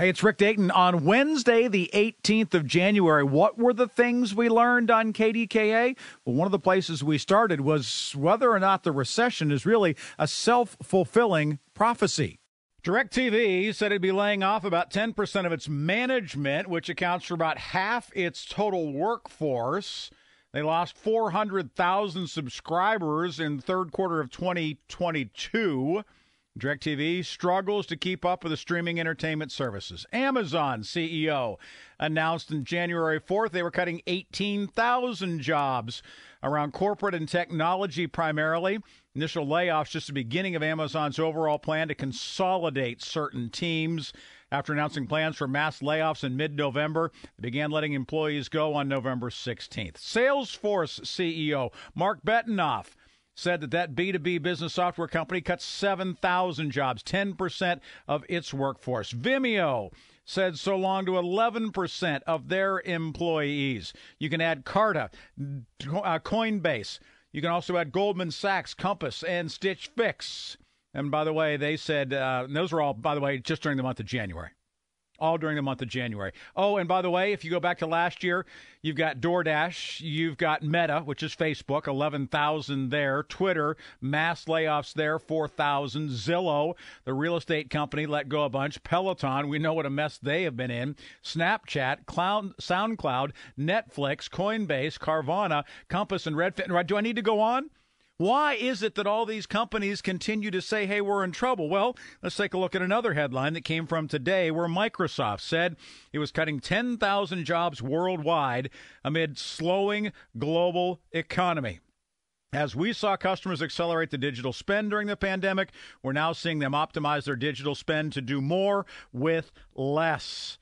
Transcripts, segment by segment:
Hey, it's Rick Dayton. On Wednesday, the 18th of January, what were the things we learned on KDKA? Well, one of the places we started was whether or not the recession is really a self fulfilling prophecy. DirecTV said it'd be laying off about 10% of its management, which accounts for about half its total workforce. They lost 400,000 subscribers in third quarter of 2022. DirecTV struggles to keep up with the streaming entertainment services. Amazon CEO announced on January 4th they were cutting 18,000 jobs around corporate and technology primarily. Initial layoffs just the beginning of Amazon's overall plan to consolidate certain teams. After announcing plans for mass layoffs in mid November, they began letting employees go on November 16th. Salesforce CEO Marc Benioff said that that B2B business software company cut 7,000 jobs, 10% of its workforce. Vimeo said so long to 11% of their employees. You can add Carta, uh, Coinbase. You can also add Goldman Sachs, Compass, and Stitch Fix. And by the way, they said uh, those were all, by the way, just during the month of January all during the month of January. Oh, and by the way, if you go back to last year, you've got DoorDash, you've got Meta, which is Facebook, 11,000 there, Twitter, mass layoffs there, 4,000, Zillow, the real estate company, let go a bunch, Peloton, we know what a mess they have been in, Snapchat, Cloud, SoundCloud, Netflix, Coinbase, Carvana, Compass, and Redfin. Do I need to go on? Why is it that all these companies continue to say, hey, we're in trouble? Well, let's take a look at another headline that came from today where Microsoft said it was cutting 10,000 jobs worldwide amid slowing global economy. As we saw customers accelerate the digital spend during the pandemic, we're now seeing them optimize their digital spend to do more with less.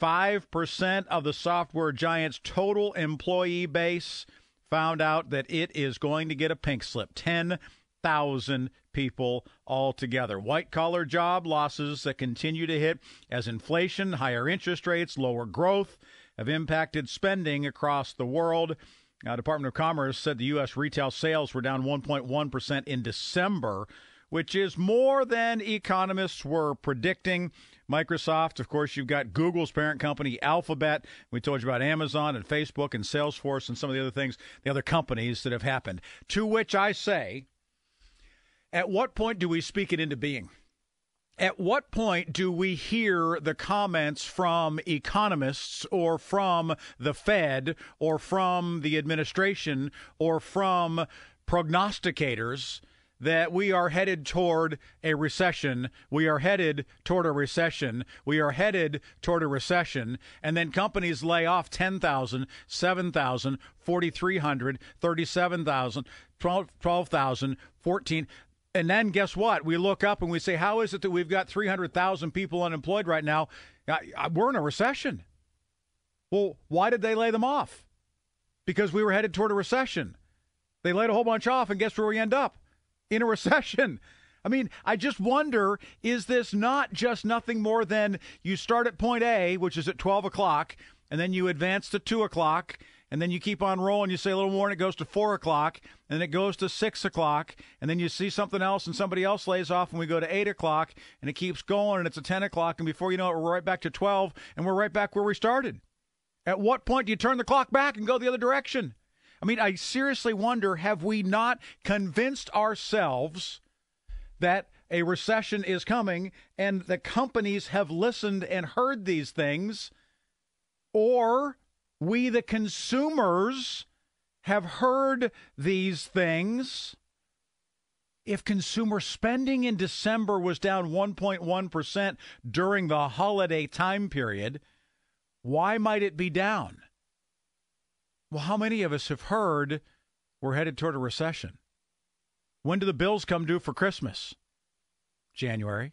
5% of the software giant's total employee base found out that it is going to get a pink slip 10,000 people altogether. White collar job losses that continue to hit as inflation, higher interest rates, lower growth have impacted spending across the world. Now, Department of Commerce said the U.S. retail sales were down 1.1% in December, which is more than economists were predicting. Microsoft, of course, you've got Google's parent company, Alphabet. We told you about Amazon and Facebook and Salesforce and some of the other things, the other companies that have happened. To which I say, at what point do we speak it into being? At what point do we hear the comments from economists or from the Fed or from the administration or from prognosticators that we are headed toward a recession. We are headed toward a recession. We are headed toward a recession. And then companies lay off 10,000, 7,000, 4,300, 37,000, 12,000, 14. And then guess what? We look up and we say, how is it that we've got 300,000 people unemployed right now? Uh, uh, we're in a recession. Well, why did they lay them off? Because we were headed toward a recession. They laid a whole bunch off, and guess where we end up? In a recession. I mean, I just wonder is this not just nothing more than you start at point A, which is at 12 o'clock, and then you advance to 2 o'clock, and then you keep on rolling. You say a little more, and it goes to 4 o'clock, and it goes to 6 o'clock, and then you see something else, and somebody else lays off, and we go to 8 o'clock, and it keeps going, and it's at 10 o'clock, and before you know it, we're right back to 12, and we're right back where we started. At what point do you turn the clock back and go the other direction? I mean, I seriously wonder have we not convinced ourselves that a recession is coming and the companies have listened and heard these things? Or we, the consumers, have heard these things? If consumer spending in December was down 1.1% during the holiday time period, why might it be down? Well, how many of us have heard we're headed toward a recession? When do the bills come due for Christmas? January,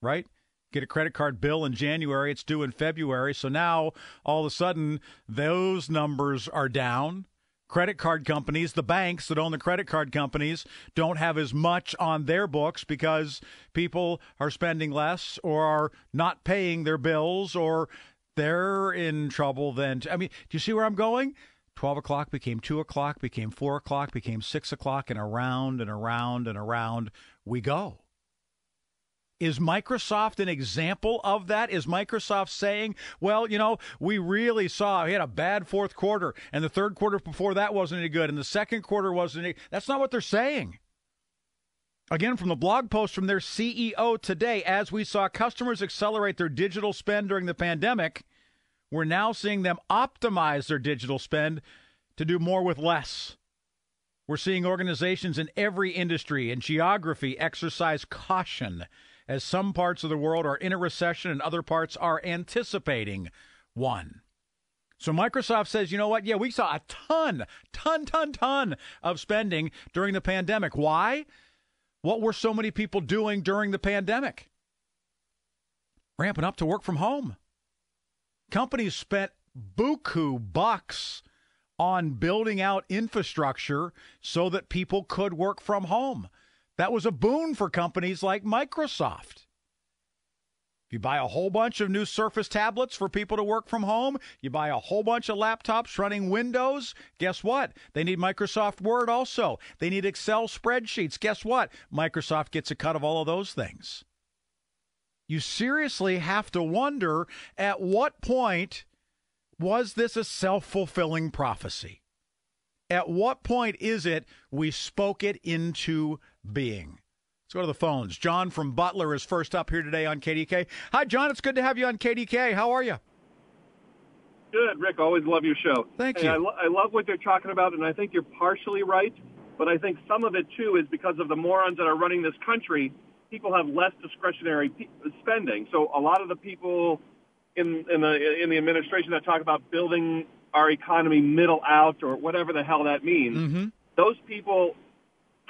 right? Get a credit card bill in January, it's due in February. So now all of a sudden those numbers are down. Credit card companies, the banks that own the credit card companies, don't have as much on their books because people are spending less or are not paying their bills or they're in trouble then. I mean, do you see where I'm going? 12 o'clock became 2 o'clock, became 4 o'clock, became 6 o'clock, and around and around and around we go. Is Microsoft an example of that? Is Microsoft saying, well, you know, we really saw we had a bad fourth quarter, and the third quarter before that wasn't any good, and the second quarter wasn't any. That's not what they're saying. Again, from the blog post from their CEO today, as we saw customers accelerate their digital spend during the pandemic, we're now seeing them optimize their digital spend to do more with less. We're seeing organizations in every industry and geography exercise caution as some parts of the world are in a recession and other parts are anticipating one. So Microsoft says, you know what? Yeah, we saw a ton, ton, ton, ton of spending during the pandemic. Why? What were so many people doing during the pandemic? Ramping up to work from home. Companies spent buku bucks on building out infrastructure so that people could work from home. That was a boon for companies like Microsoft. If you buy a whole bunch of new Surface tablets for people to work from home, you buy a whole bunch of laptops running Windows, guess what? They need Microsoft Word also. They need Excel spreadsheets. Guess what? Microsoft gets a cut of all of those things. You seriously have to wonder at what point was this a self fulfilling prophecy? At what point is it we spoke it into being? Let's go to the phones. John from Butler is first up here today on KDK. Hi, John. It's good to have you on KDK. How are you? Good, Rick. Always love your show. Thank hey, you. I, lo- I love what they're talking about, and I think you're partially right. But I think some of it too is because of the morons that are running this country. People have less discretionary pe- spending, so a lot of the people in in the in the administration that talk about building our economy middle out or whatever the hell that means. Mm-hmm. Those people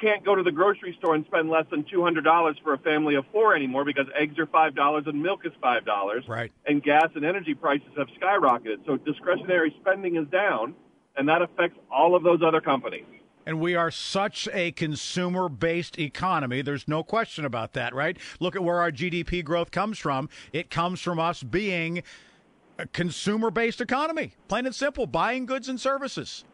can't go to the grocery store and spend less than two hundred dollars for a family of four anymore because eggs are five dollars and milk is five dollars. Right. And gas and energy prices have skyrocketed. So discretionary spending is down, and that affects all of those other companies. And we are such a consumer based economy. There's no question about that, right? Look at where our GDP growth comes from. It comes from us being a consumer based economy, plain and simple, buying goods and services.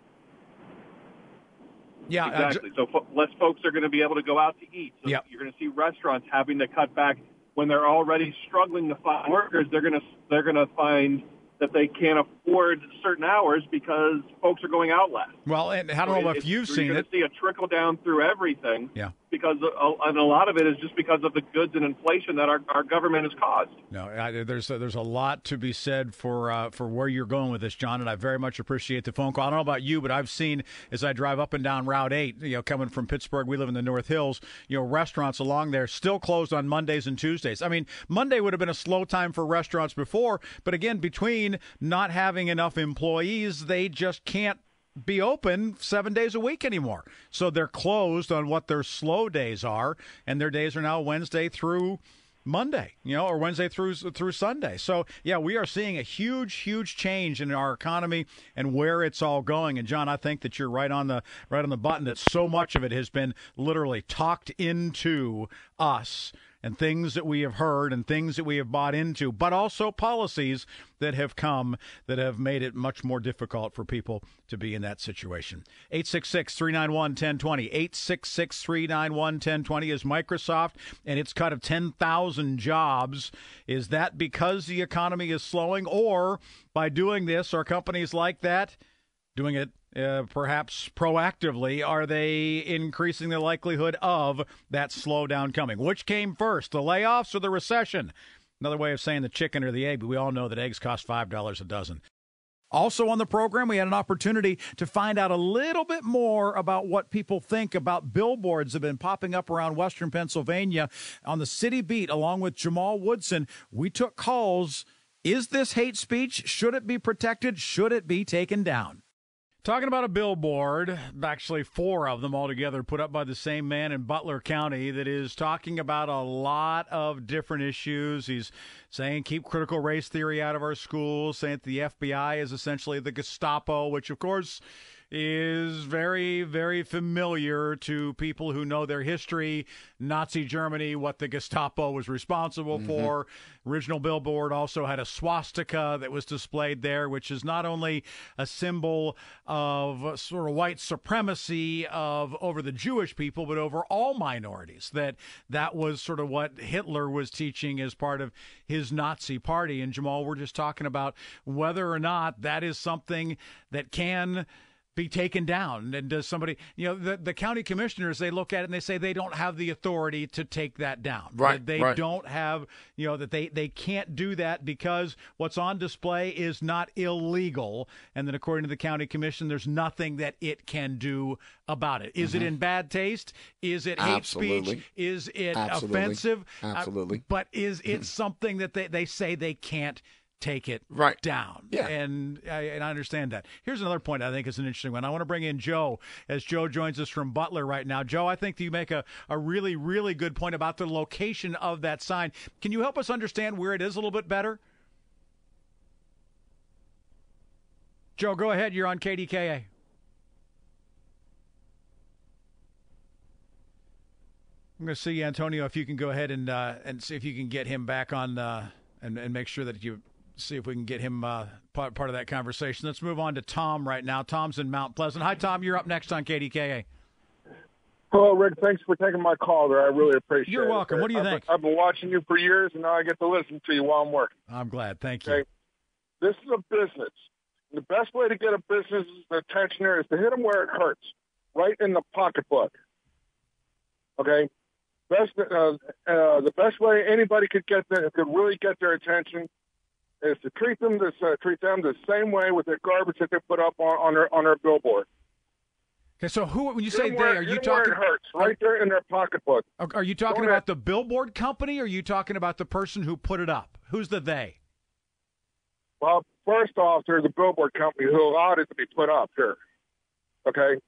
Yeah, uh, exactly. so fo- less folks are going to be able to go out to eat. So Yep. you're going to see restaurants having to cut back when they're already struggling to find workers. They're going to they're going to find that they can't afford certain hours because folks are going out less. well, and I don't know It- if you've seen it. see a trickle down through everything. Yeah. Because a, and a lot of it is just because of the goods and inflation that our, our government has caused. No, I, there's a, there's a lot to be said for uh, for where you're going with this, John, and I very much appreciate the phone call. I don't know about you, but I've seen as I drive up and down Route Eight, you know, coming from Pittsburgh, we live in the North Hills. You know, restaurants along there still closed on Mondays and Tuesdays. I mean, Monday would have been a slow time for restaurants before, but again, between not having enough employees, they just can't be open seven days a week anymore. So they're closed on what their slow days are, and their days are now Wednesday through Monday, you know, or Wednesday through through Sunday. So yeah, we are seeing a huge, huge change in our economy and where it's all going. And John, I think that you're right on the right on the button. That so much of it has been literally talked into us and things that we have heard and things that we have bought into, but also policies that have come that have made it much more difficult for people to be in that situation. 866 391 1020. 866 391 1020 is Microsoft and its cut of 10,000 jobs. Is that because the economy is slowing, or by doing this, are companies like that doing it uh, perhaps proactively, are they increasing the likelihood of that slowdown coming? Which came first, the layoffs or the recession? Another way of saying the chicken or the egg, but we all know that eggs cost $5 a dozen. Also on the program, we had an opportunity to find out a little bit more about what people think about billboards that have been popping up around Western Pennsylvania on the city beat, along with Jamal Woodson. We took calls. Is this hate speech? Should it be protected? Should it be taken down? Talking about a billboard, actually four of them altogether, put up by the same man in Butler County that is talking about a lot of different issues. He's saying keep critical race theory out of our schools, saying that the FBI is essentially the Gestapo, which of course is very, very familiar to people who know their history. Nazi Germany, what the Gestapo was responsible mm-hmm. for. Original billboard also had a swastika that was displayed there, which is not only a symbol of sort of white supremacy of over the Jewish people, but over all minorities. That that was sort of what Hitler was teaching as part of his Nazi party. And Jamal, we're just talking about whether or not that is something that can be taken down? And does somebody, you know, the, the county commissioners, they look at it and they say they don't have the authority to take that down. Right. They right. don't have, you know, that they, they can't do that because what's on display is not illegal. And then according to the county commission, there's nothing that it can do about it. Is mm-hmm. it in bad taste? Is it hate Absolutely. speech? Is it Absolutely. offensive? Absolutely. Uh, but is it something that they, they say they can't take it right. down. Yeah. And I, and I understand that. Here's another point I think is an interesting one. I want to bring in Joe as Joe joins us from Butler right now. Joe, I think you make a, a really, really good point about the location of that sign. Can you help us understand where it is a little bit better? Joe, go ahead. You're on KDKA. I'm going to see Antonio if you can go ahead and uh, and see if you can get him back on uh, and and make sure that you see if we can get him uh, part, part of that conversation. Let's move on to Tom right now. Tom's in Mount Pleasant. Hi, Tom. You're up next on KDKA. Hello, Rick. Thanks for taking my call there. I really appreciate You're it. You're welcome. What do you I've think? Been, I've been watching you for years, and now I get to listen to you while I'm working. I'm glad. Thank you. Okay? This is a business. The best way to get a business attention there is to hit them where it hurts, right in the pocketbook. Okay? Best, uh, uh, the best way anybody could get the, could really get their attention is to treat them this uh, treat them the same way with the garbage that they put up on, on their on their billboard. Okay, so who when you say where, they, are you talking? Where it hurts, right there in their pocketbook. Are you talking about the billboard company, or are you talking about the person who put it up? Who's the they? Well, first off, there's a billboard company who allowed it to be put up here. Okay,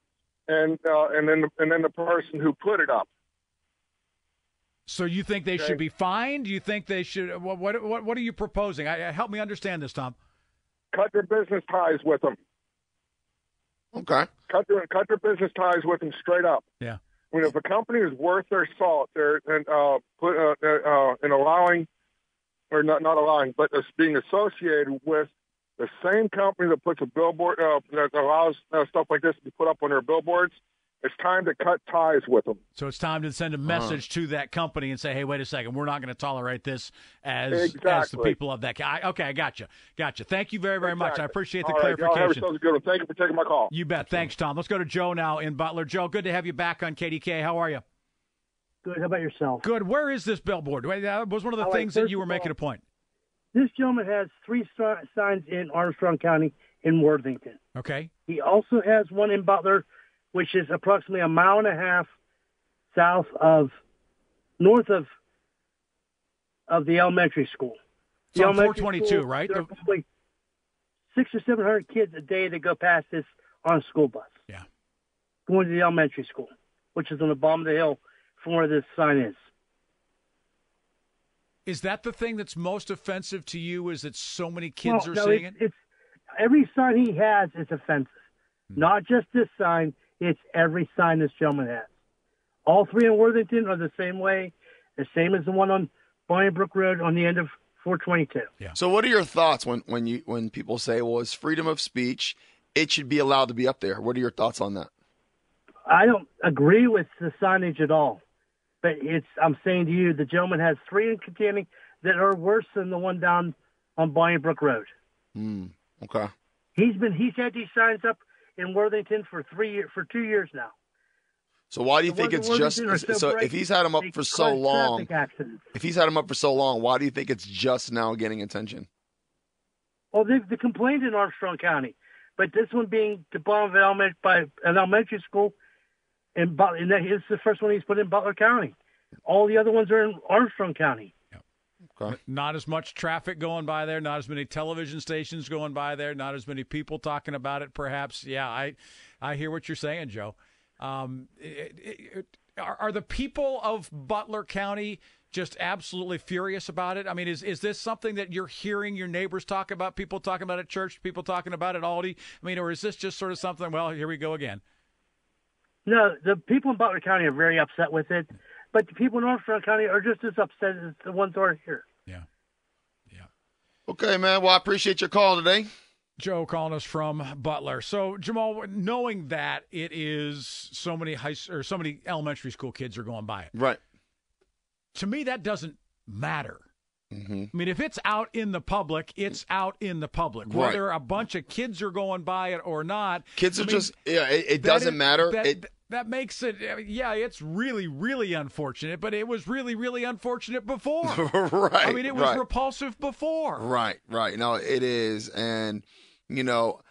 and uh, and then and then the person who put it up. So you think they okay. should be fined? You think they should? What what what are you proposing? I, help me understand this, Tom. Cut their business ties with them. Okay. Cut their cut their business ties with them straight up. Yeah. I mean, if a company is worth their salt, they're and uh, put uh, uh, in allowing or not not allowing, but it's being associated with the same company that puts a billboard uh, that allows uh, stuff like this to be put up on their billboards it's time to cut ties with them. So it's time to send a message uh-huh. to that company and say, "Hey, wait a second, we're not going to tolerate this as exactly. as the people of that." I, okay, I got you, got you. Thank you very, very exactly. much. I appreciate the All right, clarification. Y'all good one. Thank you for taking my call. You bet. Thanks, Tom. Let's go to Joe now in Butler. Joe, good to have you back on KDK. How are you? Good. How about yourself? Good. Where is this billboard? That was one of the All things right, that you were making a point. This gentleman has three signs in Armstrong County in Worthington. Okay. He also has one in Butler which is approximately a mile and a half south of, north of, of the elementary school. The so 422, school, right? There are probably six or seven hundred kids a day that go past this on a school bus. Yeah. Going to the elementary school, which is on the bottom of the hill from where this sign is. Is that the thing that's most offensive to you? Is that so many kids well, are no, seeing it's, it? It's every sign he has is offensive. Hmm. Not just this sign. It's every sign this gentleman has. All three in Worthington are the same way, the same as the one on Bonnie Brook Road on the end of 422. Yeah. So, what are your thoughts when when you when people say, "Well, it's freedom of speech; it should be allowed to be up there"? What are your thoughts on that? I don't agree with the signage at all, but it's. I'm saying to you, the gentleman has three in Kittanning that are worse than the one down on Bonnie Brook Road. Hmm. Okay. He's been he's had these signs up in Worthington for three year, for two years now. So why do you the think it's just so? so if he's had him up for so long, if he's had him up for so long, why do you think it's just now getting attention? Well, they complained in Armstrong County, but this one being the of element by an elementary school, and and that is the first one he's put in Butler County. All the other ones are in Armstrong County. Okay. Not as much traffic going by there, not as many television stations going by there, not as many people talking about it. Perhaps, yeah, I, I hear what you're saying, Joe. Um, it, it, it, are, are the people of Butler County just absolutely furious about it? I mean, is is this something that you're hearing your neighbors talk about, people talking about at church, people talking about at Aldi? I mean, or is this just sort of something? Well, here we go again. No, the people in Butler County are very upset with it, but the people in North Carolina County are just as upset as the ones who are here. Okay, man. Well, I appreciate your call today. Joe calling us from Butler. So Jamal, knowing that it is so many high or so many elementary school kids are going by it, right? To me, that doesn't matter. Mm-hmm. I mean, if it's out in the public, it's out in the public. Whether a bunch of kids are going by it or not, kids are mean, just yeah. It, it doesn't matter. That, it, that makes it yeah. It's really really unfortunate, but it was really really unfortunate before. right. I mean, it was right. repulsive before. Right. Right. No, it is, and you know,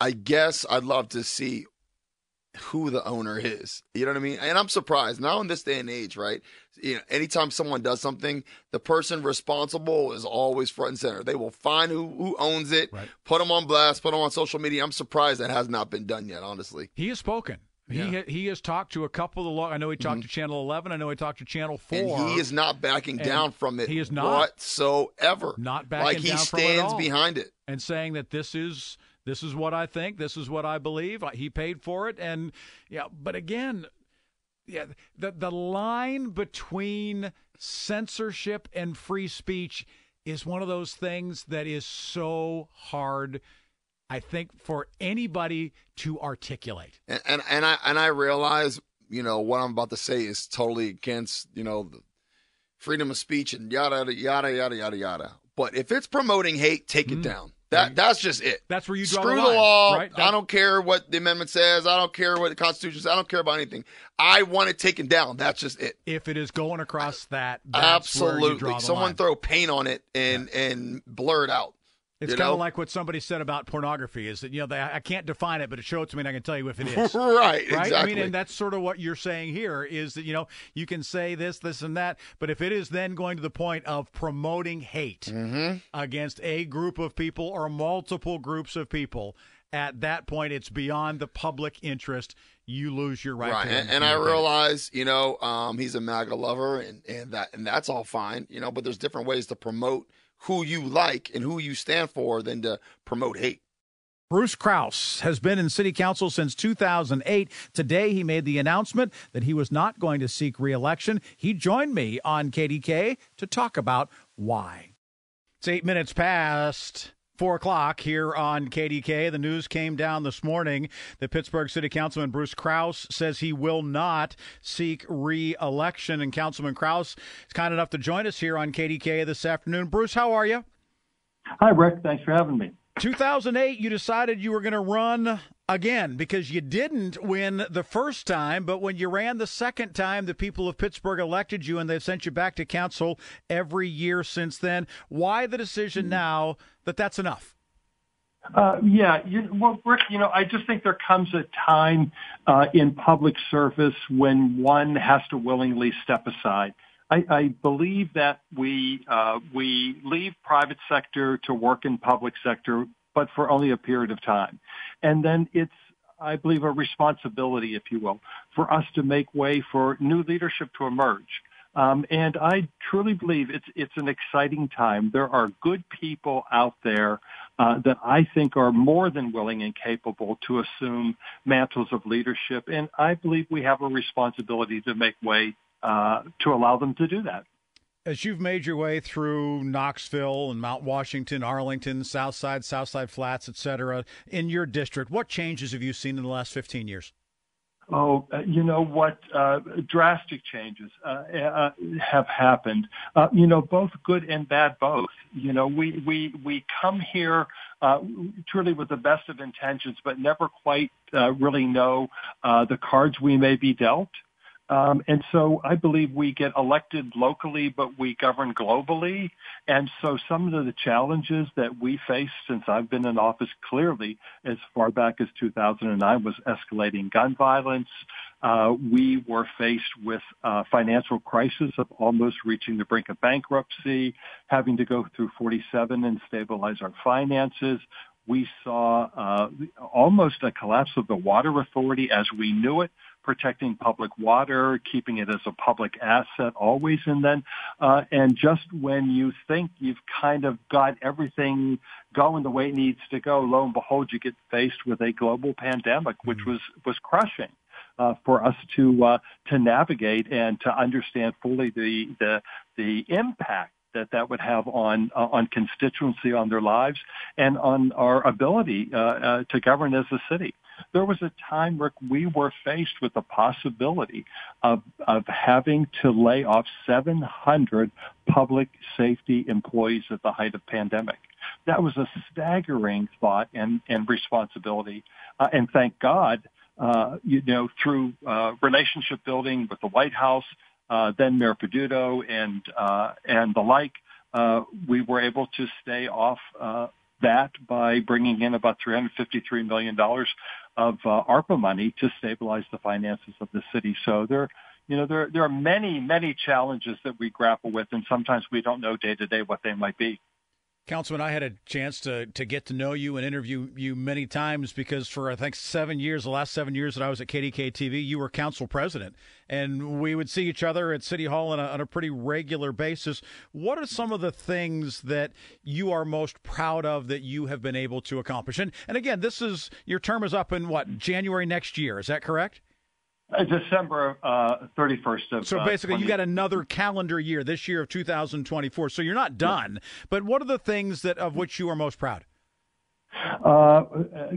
I guess I'd love to see who the owner is. You know what I mean? And I'm surprised now in this day and age, right? You know, anytime someone does something, the person responsible is always front and center. They will find who, who owns it, right. put them on blast, put them on social media. I'm surprised that has not been done yet, honestly. He has spoken. He yeah. he has talked to a couple of the. Lo- I know he talked mm-hmm. to Channel 11. I know he talked to Channel 4. And he is not backing down from it. He is not whatsoever. Not backing down. like he stands behind it and saying that this is this is what I think. This is what I believe. He paid for it, and yeah. But again, yeah, the the line between censorship and free speech is one of those things that is so hard. I think for anybody to articulate. And, and and, I and I realize, you know, what I'm about to say is totally against, you know, freedom of speech and yada yada yada yada yada. But if it's promoting hate, take mm-hmm. it down. That that's just it. That's where you draw Screw the, line, the law. Right? I don't care what the amendment says. I don't care what the Constitution says. I don't care about anything. I want it taken down. That's just it. If it is going across that, absolutely. Someone line. throw paint on it and yeah. and blur it out. It's kind of like what somebody said about pornography is that, you know, they, I can't define it, but it show it to me and I can tell you if it is. right, right, exactly. I mean, and that's sort of what you're saying here is that, you know, you can say this, this, and that, but if it is then going to the point of promoting hate mm-hmm. against a group of people or multiple groups of people, at that point it's beyond the public interest. You lose your right. Right, and, and I realize, you know, um, he's a MAGA lover, and, and that and that's all fine, you know. But there's different ways to promote who you like and who you stand for than to promote hate. Bruce Kraus has been in city council since 2008. Today, he made the announcement that he was not going to seek reelection. He joined me on KDK to talk about why. It's eight minutes past Four o'clock here on KDK. The news came down this morning that Pittsburgh City Councilman Bruce Kraus says he will not seek re election. And Councilman Kraus is kind enough to join us here on KDK this afternoon. Bruce, how are you? Hi, Rick. Thanks for having me. 2008, you decided you were going to run again because you didn't win the first time, but when you ran the second time, the people of Pittsburgh elected you and they've sent you back to council every year since then. Why the decision hmm. now that that's enough? Uh, yeah, you, well, Rick, you know, I just think there comes a time uh, in public service when one has to willingly step aside. I, I believe that we uh, we leave private sector to work in public sector, but for only a period of time, and then it's I believe a responsibility, if you will, for us to make way for new leadership to emerge. Um, and I truly believe it's it's an exciting time. There are good people out there uh, that I think are more than willing and capable to assume mantles of leadership, and I believe we have a responsibility to make way uh, to allow them to do that. As you've made your way through Knoxville and Mount Washington, Arlington, Southside, Southside Flats, etc., in your district, what changes have you seen in the last 15 years? Oh, uh, you know what? Uh, drastic changes uh, uh, have happened. Uh, you know, both good and bad, both. You know, we we we come here truly with the best of intentions, but never quite really know the cards we may be dealt. Um, and so I believe we get elected locally, but we govern globally. And so some of the challenges that we face since I've been in office clearly as far back as 2009 was escalating gun violence. Uh, we were faced with a financial crisis of almost reaching the brink of bankruptcy, having to go through 47 and stabilize our finances we saw uh, almost a collapse of the water authority as we knew it protecting public water, keeping it as a public asset always, and then uh, and just when you think you've kind of got everything going the way it needs to go, lo and behold, you get faced with a global pandemic, which mm-hmm. was was crushing. Uh, for us to uh, to navigate and to understand fully the the the impact that that would have on uh, on constituency, on their lives, and on our ability uh, uh, to govern as a city. There was a time, Rick, we were faced with the possibility of of having to lay off 700 public safety employees at the height of pandemic. That was a staggering thought and and responsibility, uh, and thank God. Uh, you know, through uh, relationship building with the White House, uh, then Mayor Peduto and uh, and the like, uh, we were able to stay off that by bringing in about 353 million dollars of uh, ARPA money to stabilize the finances of the city. So there, you know, there there are many many challenges that we grapple with, and sometimes we don't know day to day what they might be. Councilman, I had a chance to, to get to know you and interview you many times because for I think seven years, the last seven years that I was at KDK TV, you were council president, and we would see each other at City Hall on a, on a pretty regular basis. What are some of the things that you are most proud of that you have been able to accomplish? And and again, this is your term is up in what January next year. Is that correct? Uh, December uh, 31st of. So uh, basically, uh, you got another calendar year this year of 2024. So you're not done. Yeah. But what are the things that of which you are most proud? Uh,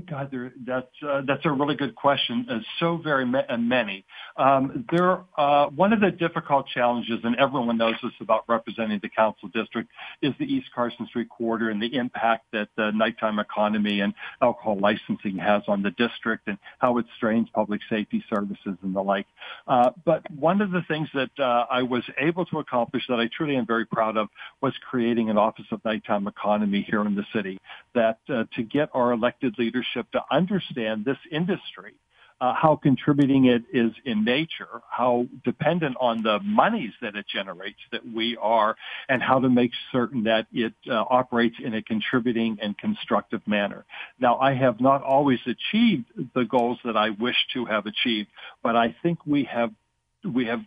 God, there, that's uh, that's a really good question. Uh, so very ma- many. Um, there, one of the difficult challenges, and everyone knows this about representing the council district, is the East Carson Street corridor and the impact that the nighttime economy and alcohol licensing has on the district, and how it strains public safety services and the like. But one of the things that I was able to accomplish that I truly am very proud of was creating an Office of Nighttime Economy here in the city. That uh, to get our elected leadership to understand this industry, uh, how contributing it is in nature, how dependent on the monies that it generates that we are, and how to make certain that it uh, operates in a contributing and constructive manner. Now, I have not always achieved the goals that I wish to have achieved, but I think we have we have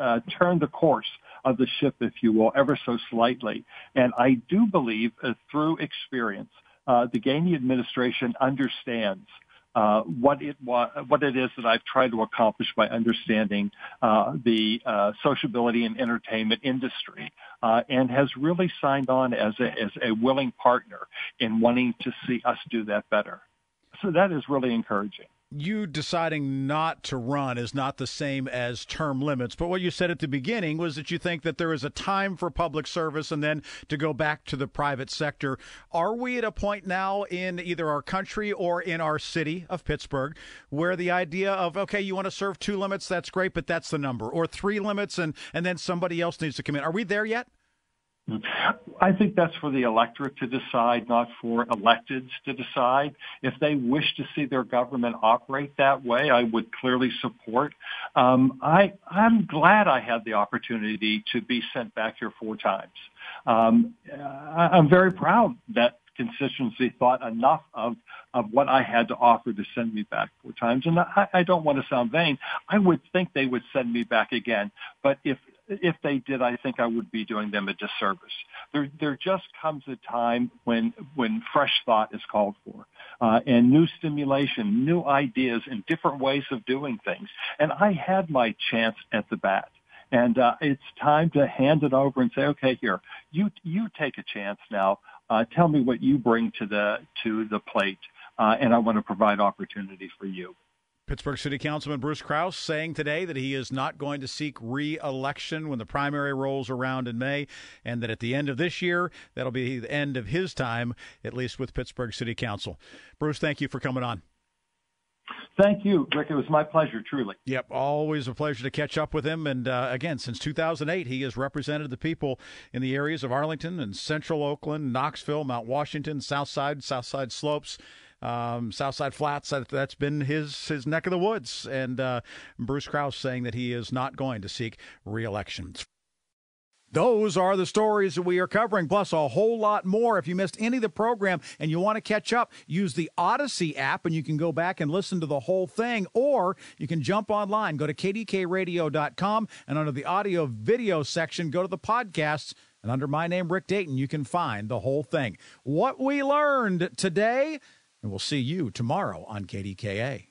uh, turned the course of the ship, if you will, ever so slightly. And I do believe uh, through experience uh, the Gainey administration understands uh, what it what it is that I've tried to accomplish by understanding uh, the uh, sociability and entertainment industry, uh, and has really signed on as a, as a willing partner in wanting to see us do that better. So that is really encouraging you deciding not to run is not the same as term limits. But what you said at the beginning was that you think that there is a time for public service and then to go back to the private sector. Are we at a point now in either our country or in our city of Pittsburgh where the idea of, okay, you want to serve two limits, that's great, but that's the number, or three limits and, and then somebody else needs to come in? Are we there yet? I think that's for the electorate to decide, not for electeds to decide. If they wish to see their government operate that way, I would clearly support. Um, I, I'm glad I had the opportunity to be sent back here four times. Um, I, I'm very proud that constituency thought enough of of what I had to offer to send me back four times. And I, I don't want to sound vain. I would think they would send me back again. But if if they did, I think I would be doing them a disservice. There, there just comes a time when, when fresh thought is called for, uh, and new stimulation, new ideas, and different ways of doing things. And I had my chance at the bat. And uh, it's time to hand it over and say, okay, here, you you take a chance now. Uh, tell me what you bring to the to the plate, uh, and I want to provide opportunity for you. Pittsburgh City Councilman Bruce Kraus saying today that he is not going to seek re-election when the primary rolls around in May, and that at the end of this year, that'll be the end of his time, at least with Pittsburgh City Council. Bruce, thank you for coming on. Thank you, Rick. It was my pleasure, truly. Yep, always a pleasure to catch up with him. And uh, again, since 2008, he has represented the people in the areas of Arlington and Central Oakland, Knoxville, Mount Washington, South Side, South Side Slopes um, Southside Flats. That, has been his his neck of the woods. And uh, Bruce Kraus saying that he is not going to seek reelection. Those are the stories that we are covering, plus a whole lot more. If you missed any of the program and you want to catch up, use the Audacy app and you can go back and listen to the whole thing, or you can jump online, go to kdkradio.com, and under the audio video section, go to the podcasts. And under my name, Rick Dayton, you can find the whole thing. What we learned today, and we'll see you tomorrow on KDKA.